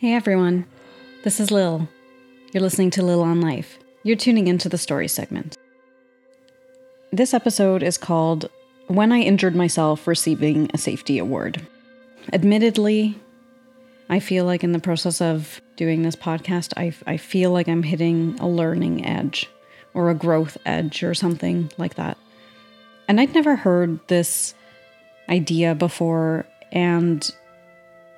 Hey everyone, this is Lil. You're listening to Lil on Life. You're tuning into the story segment. This episode is called When I Injured Myself Receiving a Safety Award. Admittedly, I feel like in the process of doing this podcast, I, I feel like I'm hitting a learning edge or a growth edge or something like that. And I'd never heard this idea before, and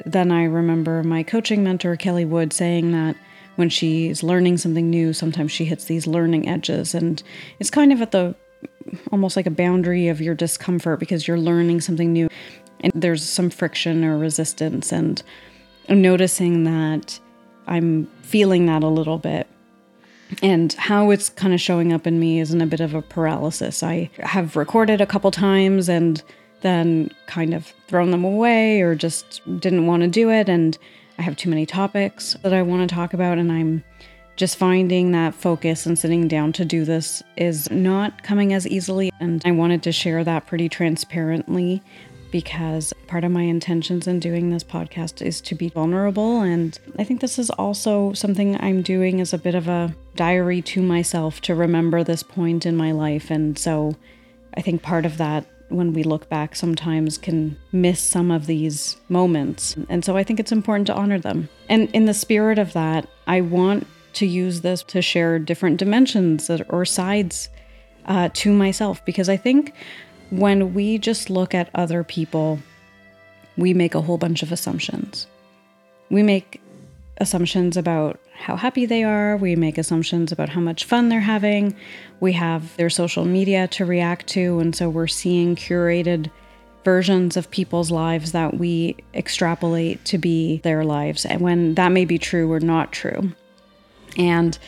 then I remember my coaching mentor, Kelly Wood, saying that when she's learning something new, sometimes she hits these learning edges. And it's kind of at the almost like a boundary of your discomfort because you're learning something new and there's some friction or resistance. And I'm noticing that I'm feeling that a little bit. And how it's kind of showing up in me is in a bit of a paralysis. I have recorded a couple times and then kind of thrown them away or just didn't want to do it. And I have too many topics that I want to talk about, and I'm just finding that focus and sitting down to do this is not coming as easily. And I wanted to share that pretty transparently because part of my intentions in doing this podcast is to be vulnerable. And I think this is also something I'm doing as a bit of a diary to myself to remember this point in my life. And so I think part of that when we look back sometimes can miss some of these moments. And so I think it's important to honor them. And in the spirit of that, I want to use this to share different dimensions or sides uh, to myself because I think when we just look at other people, we make a whole bunch of assumptions. We make assumptions about how happy they are. We make assumptions about how much fun they're having. We have their social media to react to. And so we're seeing curated versions of people's lives that we extrapolate to be their lives, and when that may be true or not true. And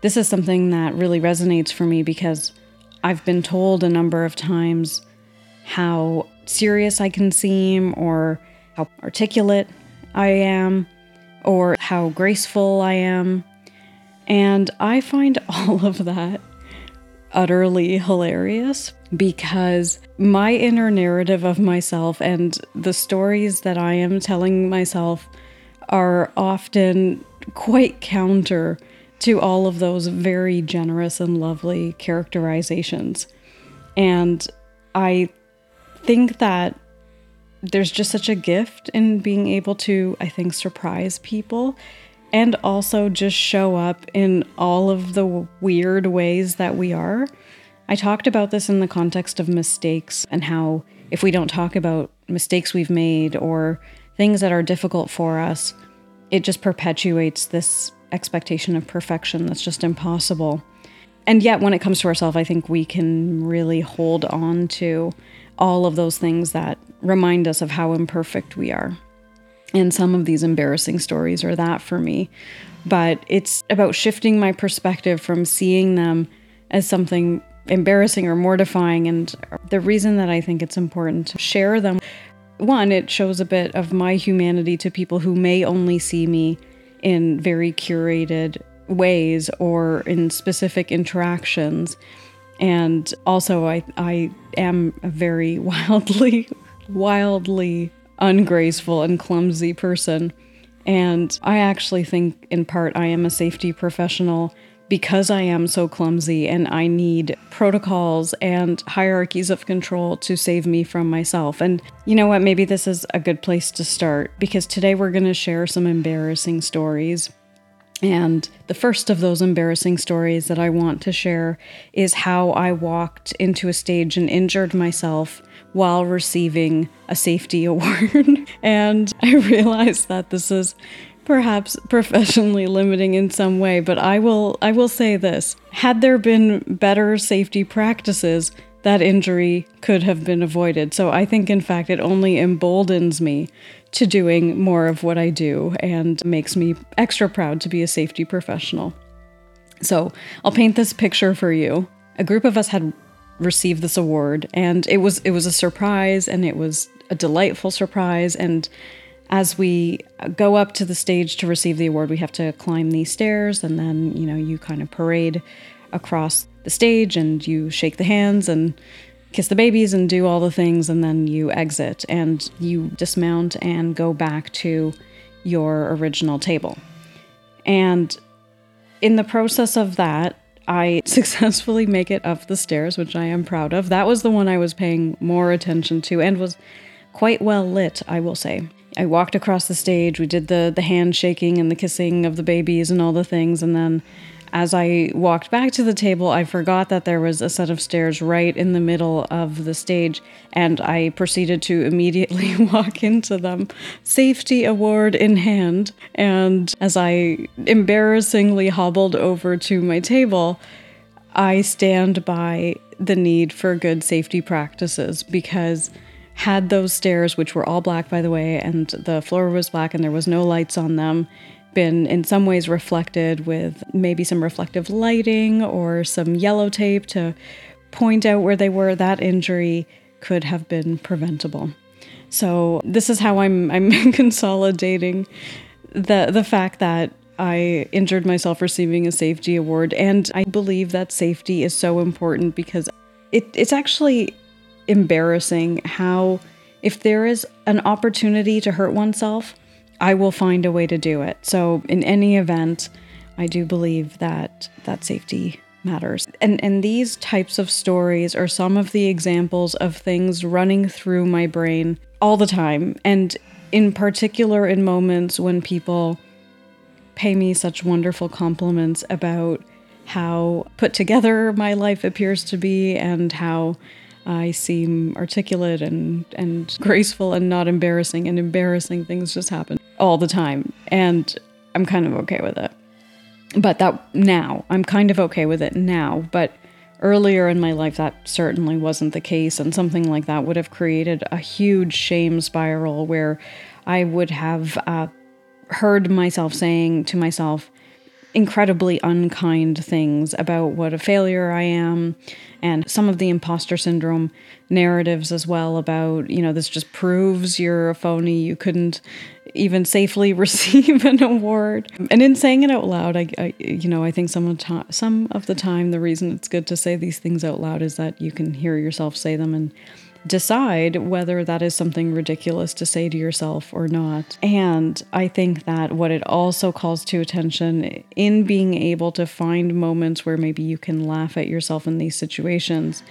this is something that really resonates for me because I've been told a number of times how serious I can seem or how articulate I am or how graceful I am. And I find all of that utterly hilarious because my inner narrative of myself and the stories that I am telling myself are often quite counter to all of those very generous and lovely characterizations. And I think that there's just such a gift in being able to, I think, surprise people and also just show up in all of the weird ways that we are. I talked about this in the context of mistakes and how if we don't talk about mistakes we've made or things that are difficult for us, it just perpetuates this expectation of perfection that's just impossible. And yet, when it comes to ourselves, I think we can really hold on to all of those things that remind us of how imperfect we are. And some of these embarrassing stories are that for me. But it's about shifting my perspective from seeing them as something embarrassing or mortifying. And the reason that I think it's important to share them one, it shows a bit of my humanity to people who may only see me in very curated ways or in specific interactions. And also, I, I am a very wildly, wildly ungraceful and clumsy person. And I actually think, in part, I am a safety professional because I am so clumsy and I need protocols and hierarchies of control to save me from myself. And you know what? Maybe this is a good place to start because today we're going to share some embarrassing stories and the first of those embarrassing stories that I want to share is how I walked into a stage and injured myself while receiving a safety award. and I realized that this is perhaps professionally limiting in some way, but I will I will say this. Had there been better safety practices, that injury could have been avoided. So I think in fact it only emboldens me to doing more of what I do and makes me extra proud to be a safety professional. So I'll paint this picture for you. A group of us had received this award and it was it was a surprise and it was a delightful surprise and as we go up to the stage to receive the award we have to climb these stairs and then you know you kind of parade across the stage and you shake the hands and kiss the babies and do all the things, and then you exit and you dismount and go back to your original table. And in the process of that, I successfully make it up the stairs, which I am proud of. That was the one I was paying more attention to and was quite well lit, I will say. I walked across the stage, we did the the handshaking and the kissing of the babies and all the things, and then as I walked back to the table, I forgot that there was a set of stairs right in the middle of the stage, and I proceeded to immediately walk into them, safety award in hand. And as I embarrassingly hobbled over to my table, I stand by the need for good safety practices because had those stairs, which were all black by the way, and the floor was black and there was no lights on them, been in some ways reflected with maybe some reflective lighting or some yellow tape to point out where they were, that injury could have been preventable. So this is how I'm I'm consolidating the the fact that I injured myself receiving a safety award and I believe that safety is so important because it, it's actually embarrassing how if there is an opportunity to hurt oneself, I will find a way to do it. So in any event, I do believe that that safety matters. And and these types of stories are some of the examples of things running through my brain all the time and in particular in moments when people pay me such wonderful compliments about how put together my life appears to be and how I seem articulate and, and graceful and not embarrassing, and embarrassing things just happen all the time. And I'm kind of okay with it. But that now, I'm kind of okay with it now. But earlier in my life, that certainly wasn't the case. And something like that would have created a huge shame spiral where I would have uh, heard myself saying to myself, incredibly unkind things about what a failure I am and some of the imposter syndrome narratives as well about, you know, this just proves you're a phony. You couldn't even safely receive an award. And in saying it out loud, I, I you know, I think some of, to- some of the time the reason it's good to say these things out loud is that you can hear yourself say them and decide whether that is something ridiculous to say to yourself or not. And I think that what it also calls to attention in being able to find moments where maybe you can laugh at yourself in these situations.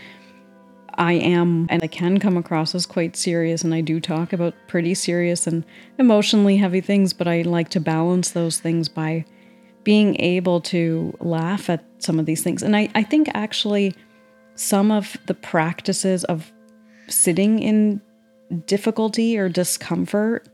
I am, and I can come across as quite serious, and I do talk about pretty serious and emotionally heavy things, but I like to balance those things by being able to laugh at some of these things. And I, I think actually some of the practices of sitting in difficulty or discomfort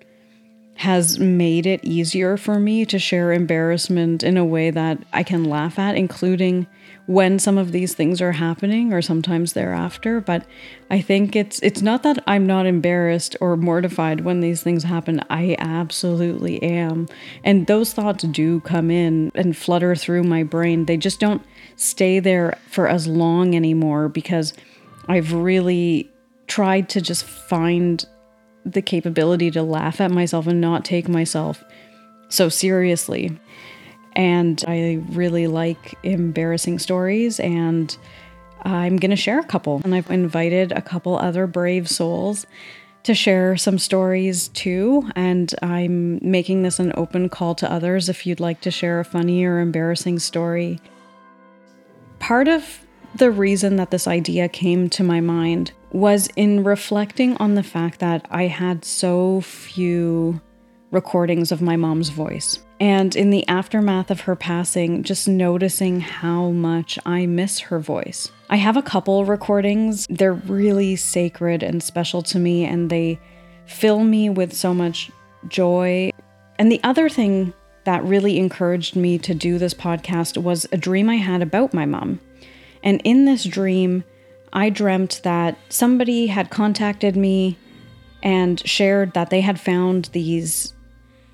has made it easier for me to share embarrassment in a way that I can laugh at, including when some of these things are happening or sometimes thereafter. But I think it's it's not that I'm not embarrassed or mortified when these things happen. I absolutely am. And those thoughts do come in and flutter through my brain. They just don't stay there for as long anymore because I've really tried to just find the capability to laugh at myself and not take myself so seriously. And I really like embarrassing stories, and I'm going to share a couple. And I've invited a couple other brave souls to share some stories too. And I'm making this an open call to others if you'd like to share a funny or embarrassing story. Part of the reason that this idea came to my mind was in reflecting on the fact that I had so few recordings of my mom's voice. And in the aftermath of her passing, just noticing how much I miss her voice. I have a couple recordings. They're really sacred and special to me, and they fill me with so much joy. And the other thing that really encouraged me to do this podcast was a dream I had about my mom. And in this dream, I dreamt that somebody had contacted me and shared that they had found these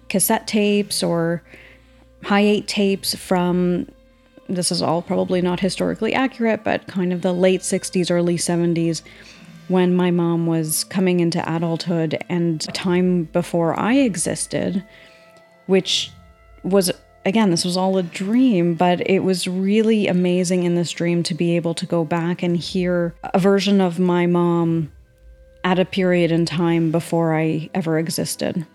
cassette tapes or Hi8 tapes from this is all probably not historically accurate, but kind of the late 60s, early 70s when my mom was coming into adulthood and a time before I existed, which was again, this was all a dream, but it was really amazing in this dream to be able to go back and hear a version of my mom at a period in time before I ever existed.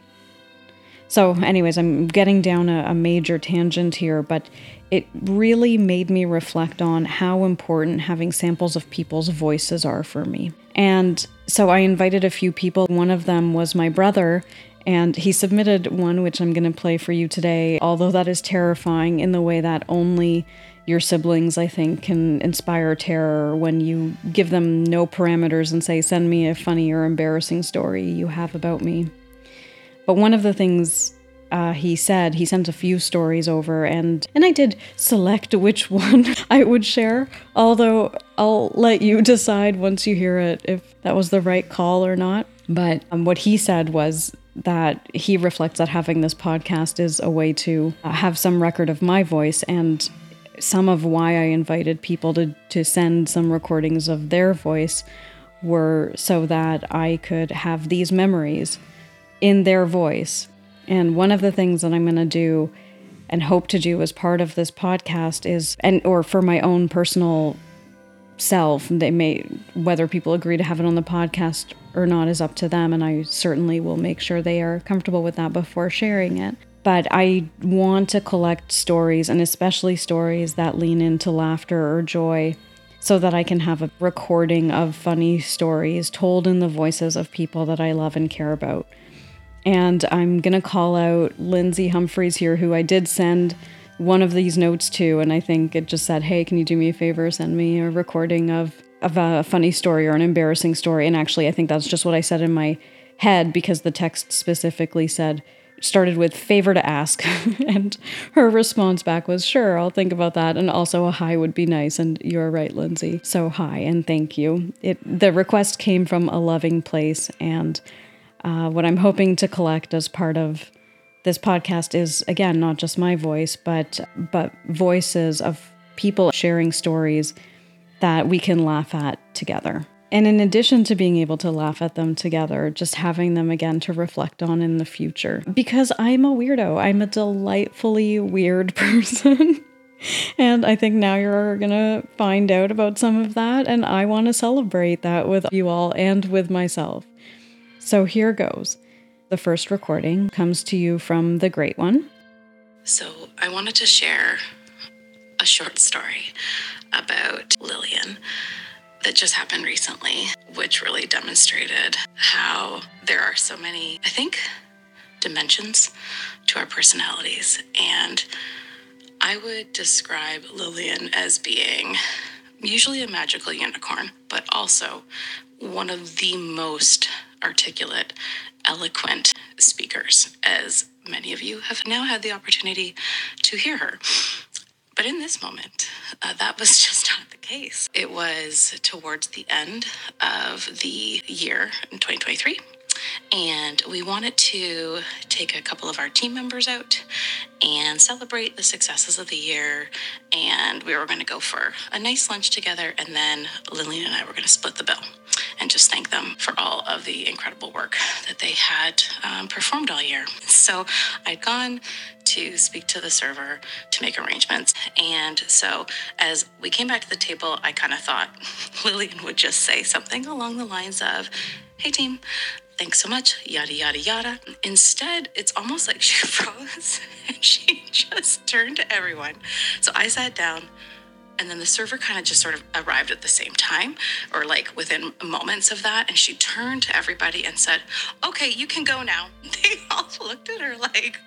So, anyways, I'm getting down a, a major tangent here, but it really made me reflect on how important having samples of people's voices are for me. And so I invited a few people. One of them was my brother, and he submitted one which I'm going to play for you today, although that is terrifying in the way that only your siblings, I think, can inspire terror when you give them no parameters and say, send me a funny or embarrassing story you have about me. But one of the things uh, he said, he sent a few stories over, and, and I did select which one I would share, although I'll let you decide once you hear it if that was the right call or not. But um, what he said was that he reflects that having this podcast is a way to uh, have some record of my voice and some of why I invited people to, to send some recordings of their voice were so that I could have these memories in their voice. And one of the things that I'm going to do and hope to do as part of this podcast is and or for my own personal self they may whether people agree to have it on the podcast or not is up to them and I certainly will make sure they are comfortable with that before sharing it but I want to collect stories and especially stories that lean into laughter or joy so that I can have a recording of funny stories told in the voices of people that I love and care about. And I'm going to call out Lindsay Humphreys here, who I did send one of these notes to. And I think it just said, Hey, can you do me a favor? Send me a recording of, of a funny story or an embarrassing story. And actually, I think that's just what I said in my head because the text specifically said, started with favor to ask and her response back was sure i'll think about that and also a hi would be nice and you're right lindsay so hi and thank you it the request came from a loving place and uh, what I'm hoping to collect as part of this podcast is again not just my voice, but but voices of people sharing stories that we can laugh at together. And in addition to being able to laugh at them together, just having them again to reflect on in the future. Because I'm a weirdo. I'm a delightfully weird person. and I think now you're going to find out about some of that. And I want to celebrate that with you all and with myself. So here goes. The first recording comes to you from the Great One. So I wanted to share a short story about Lillian that just happened recently, which really demonstrated how there are so many, I think, dimensions to our personalities. And I would describe Lillian as being usually a magical unicorn, but also one of the most articulate, eloquent speakers, as many of you have now had the opportunity to hear her. But in this moment, uh, that was just not the case. It was towards the end of the year in 2023 and we wanted to take a couple of our team members out and celebrate the successes of the year. And we were going to go for a nice lunch together, and then Lillian and I were going to split the bill and just thank them for all of the incredible work that they had um, performed all year. So I'd gone to speak to the server to make arrangements. And so as we came back to the table, I kind of thought Lillian would just say something along the lines of, Hey team, thanks so much, yada, yada, yada. Instead, it's almost like she froze and she just turned to everyone. So I sat down, and then the server kind of just sort of arrived at the same time, or like within moments of that. And she turned to everybody and said, Okay, you can go now. They all looked at her like,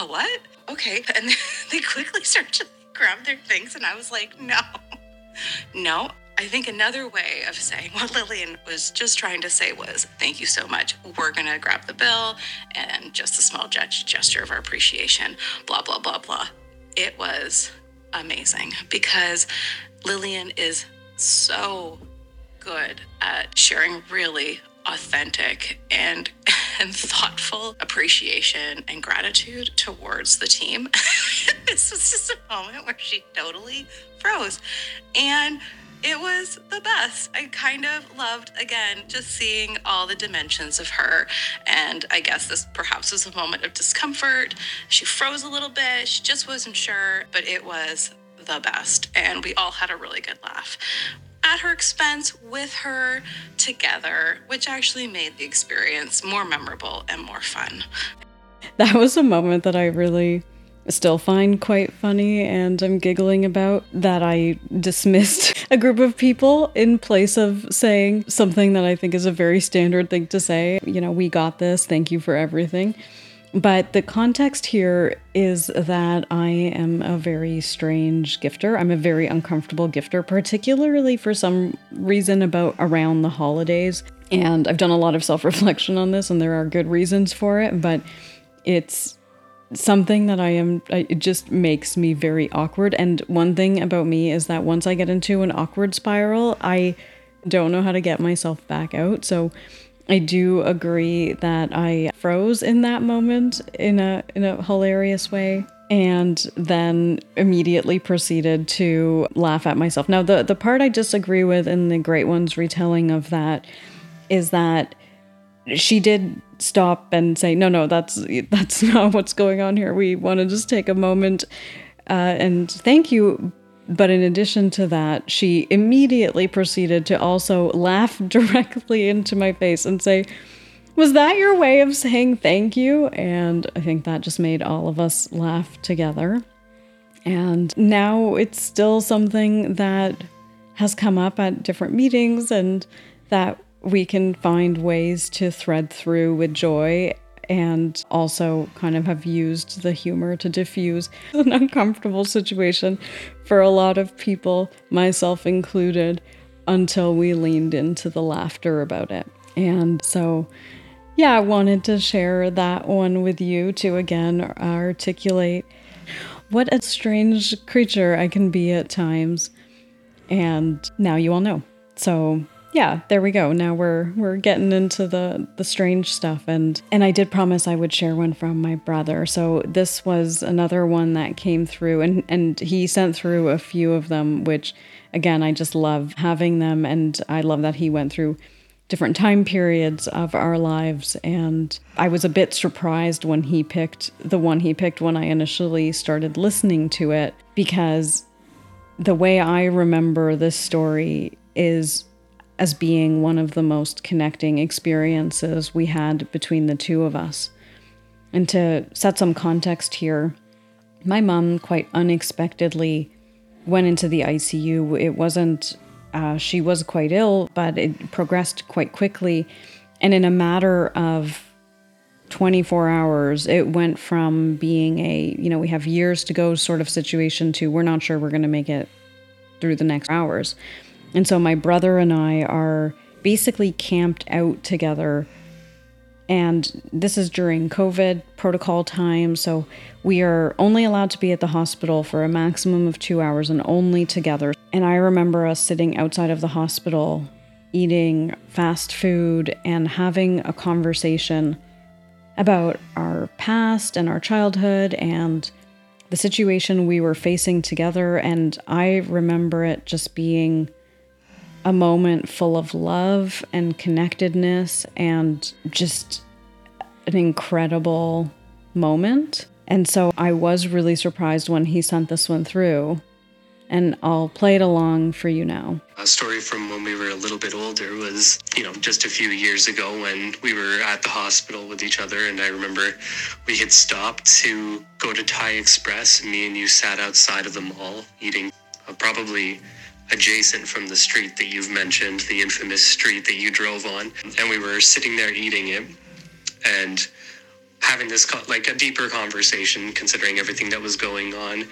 "A what? Okay. And they quickly started to grab their things. And I was like, No, no, I think another way of saying what Lillian was just trying to say was, thank you so much. We're going to grab the bill and just a small gesture of our appreciation, blah, blah, blah, blah. It was amazing because Lillian is so good at sharing really authentic and and thoughtful appreciation and gratitude towards the team. this was just a moment where she totally froze. And it was the best. I kind of loved, again, just seeing all the dimensions of her. And I guess this perhaps was a moment of discomfort. She froze a little bit. She just wasn't sure, but it was the best. And we all had a really good laugh at her expense with her together, which actually made the experience more memorable and more fun. that was a moment that I really still find quite funny and I'm giggling about that I dismissed a group of people in place of saying something that I think is a very standard thing to say. You know, we got this, thank you for everything. But the context here is that I am a very strange gifter. I'm a very uncomfortable gifter, particularly for some reason about around the holidays. And I've done a lot of self reflection on this, and there are good reasons for it, but it's something that I am, it just makes me very awkward. And one thing about me is that once I get into an awkward spiral, I don't know how to get myself back out. So I do agree that I froze in that moment in a in a hilarious way and then immediately proceeded to laugh at myself. Now the the part I disagree with in the Great One's retelling of that is that she did stop and say, "No, no, that's that's not what's going on here. We want to just take a moment uh, and thank you." But in addition to that, she immediately proceeded to also laugh directly into my face and say, Was that your way of saying thank you? And I think that just made all of us laugh together. And now it's still something that has come up at different meetings and that we can find ways to thread through with joy and also kind of have used the humor to diffuse an uncomfortable situation for a lot of people, myself included, until we leaned into the laughter about it. And so, yeah, I wanted to share that one with you to again articulate what a strange creature I can be at times. And now you all know. So, yeah, there we go. Now we're we're getting into the the strange stuff and and I did promise I would share one from my brother. So this was another one that came through and and he sent through a few of them which again I just love having them and I love that he went through different time periods of our lives and I was a bit surprised when he picked the one he picked when I initially started listening to it because the way I remember this story is as being one of the most connecting experiences we had between the two of us. And to set some context here, my mom quite unexpectedly went into the ICU. It wasn't, uh, she was quite ill, but it progressed quite quickly. And in a matter of 24 hours, it went from being a, you know, we have years to go sort of situation to we're not sure we're going to make it through the next hours. And so my brother and I are basically camped out together. And this is during COVID protocol time. So we are only allowed to be at the hospital for a maximum of two hours and only together. And I remember us sitting outside of the hospital eating fast food and having a conversation about our past and our childhood and the situation we were facing together. And I remember it just being a moment full of love and connectedness and just an incredible moment. And so I was really surprised when he sent this one through. And I'll play it along for you now. A story from when we were a little bit older was, you know, just a few years ago when we were at the hospital with each other. And I remember we had stopped to go to Thai Express. And me and you sat outside of the mall eating uh, probably adjacent from the street that you've mentioned, the infamous street that you drove on. And we were sitting there eating it and having this like a deeper conversation considering everything that was going on.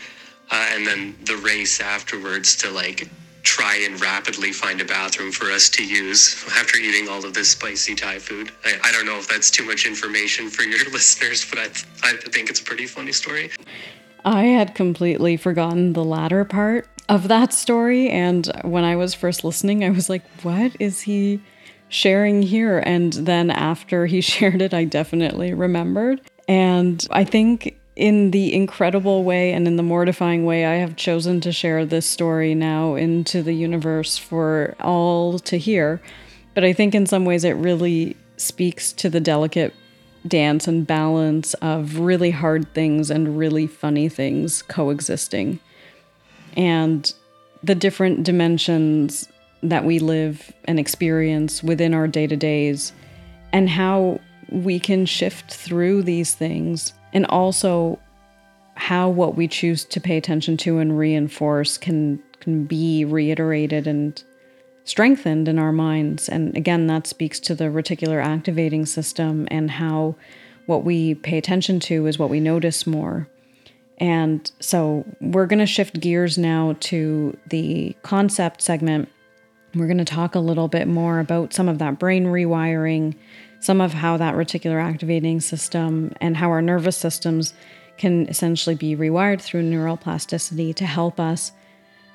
Uh, and then the race afterwards to like try and rapidly find a bathroom for us to use after eating all of this spicy Thai food. I, I don't know if that's too much information for your listeners, but I, I think it's a pretty funny story. I had completely forgotten the latter part of that story. And when I was first listening, I was like, what is he sharing here? And then after he shared it, I definitely remembered. And I think in the incredible way and in the mortifying way, I have chosen to share this story now into the universe for all to hear. But I think in some ways it really speaks to the delicate dance and balance of really hard things and really funny things coexisting and the different dimensions that we live and experience within our day to days, and how we can shift through these things and also how what we choose to pay attention to and reinforce can can be reiterated and strengthened in our minds. And again that speaks to the reticular activating system and how what we pay attention to is what we notice more and so we're going to shift gears now to the concept segment. We're going to talk a little bit more about some of that brain rewiring some of how that reticular activating system and how our nervous systems can essentially be rewired through neuroplasticity to help us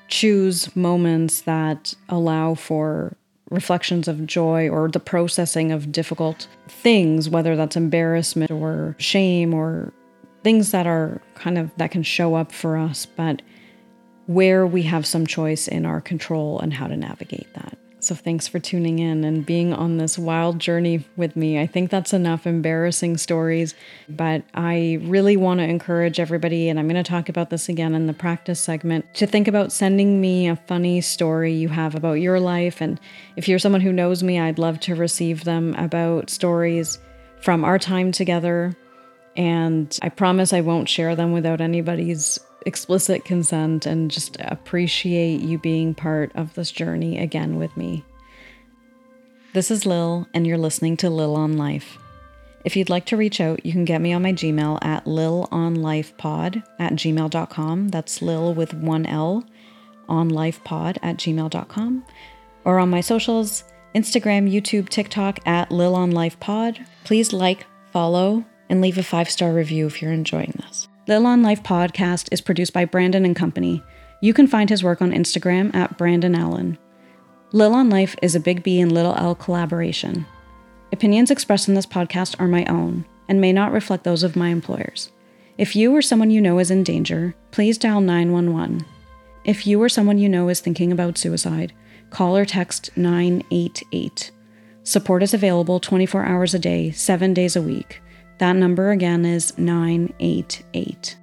choose moments that allow for reflections of joy or the processing of difficult things, whether that's embarrassment or shame or things that are kind of that can show up for us, but where we have some choice in our control and how to navigate that. So, thanks for tuning in and being on this wild journey with me. I think that's enough embarrassing stories, but I really want to encourage everybody, and I'm going to talk about this again in the practice segment, to think about sending me a funny story you have about your life. And if you're someone who knows me, I'd love to receive them about stories from our time together. And I promise I won't share them without anybody's explicit consent and just appreciate you being part of this journey again with me. This is Lil, and you're listening to Lil on Life. If you'd like to reach out, you can get me on my Gmail at lilonlifepod at gmail.com. That's Lil with one L, onlifepod at gmail.com. Or on my socials, Instagram, YouTube, TikTok at lilonlifepod. Please like, follow, and leave a five star review if you're enjoying this. Lil on Life podcast is produced by Brandon and Company. You can find his work on Instagram at Brandon Allen. Lil on Life is a Big B and Little L collaboration. Opinions expressed in this podcast are my own and may not reflect those of my employers. If you or someone you know is in danger, please dial 911. If you or someone you know is thinking about suicide, call or text 988. Support is available 24 hours a day, 7 days a week. That number again is 988.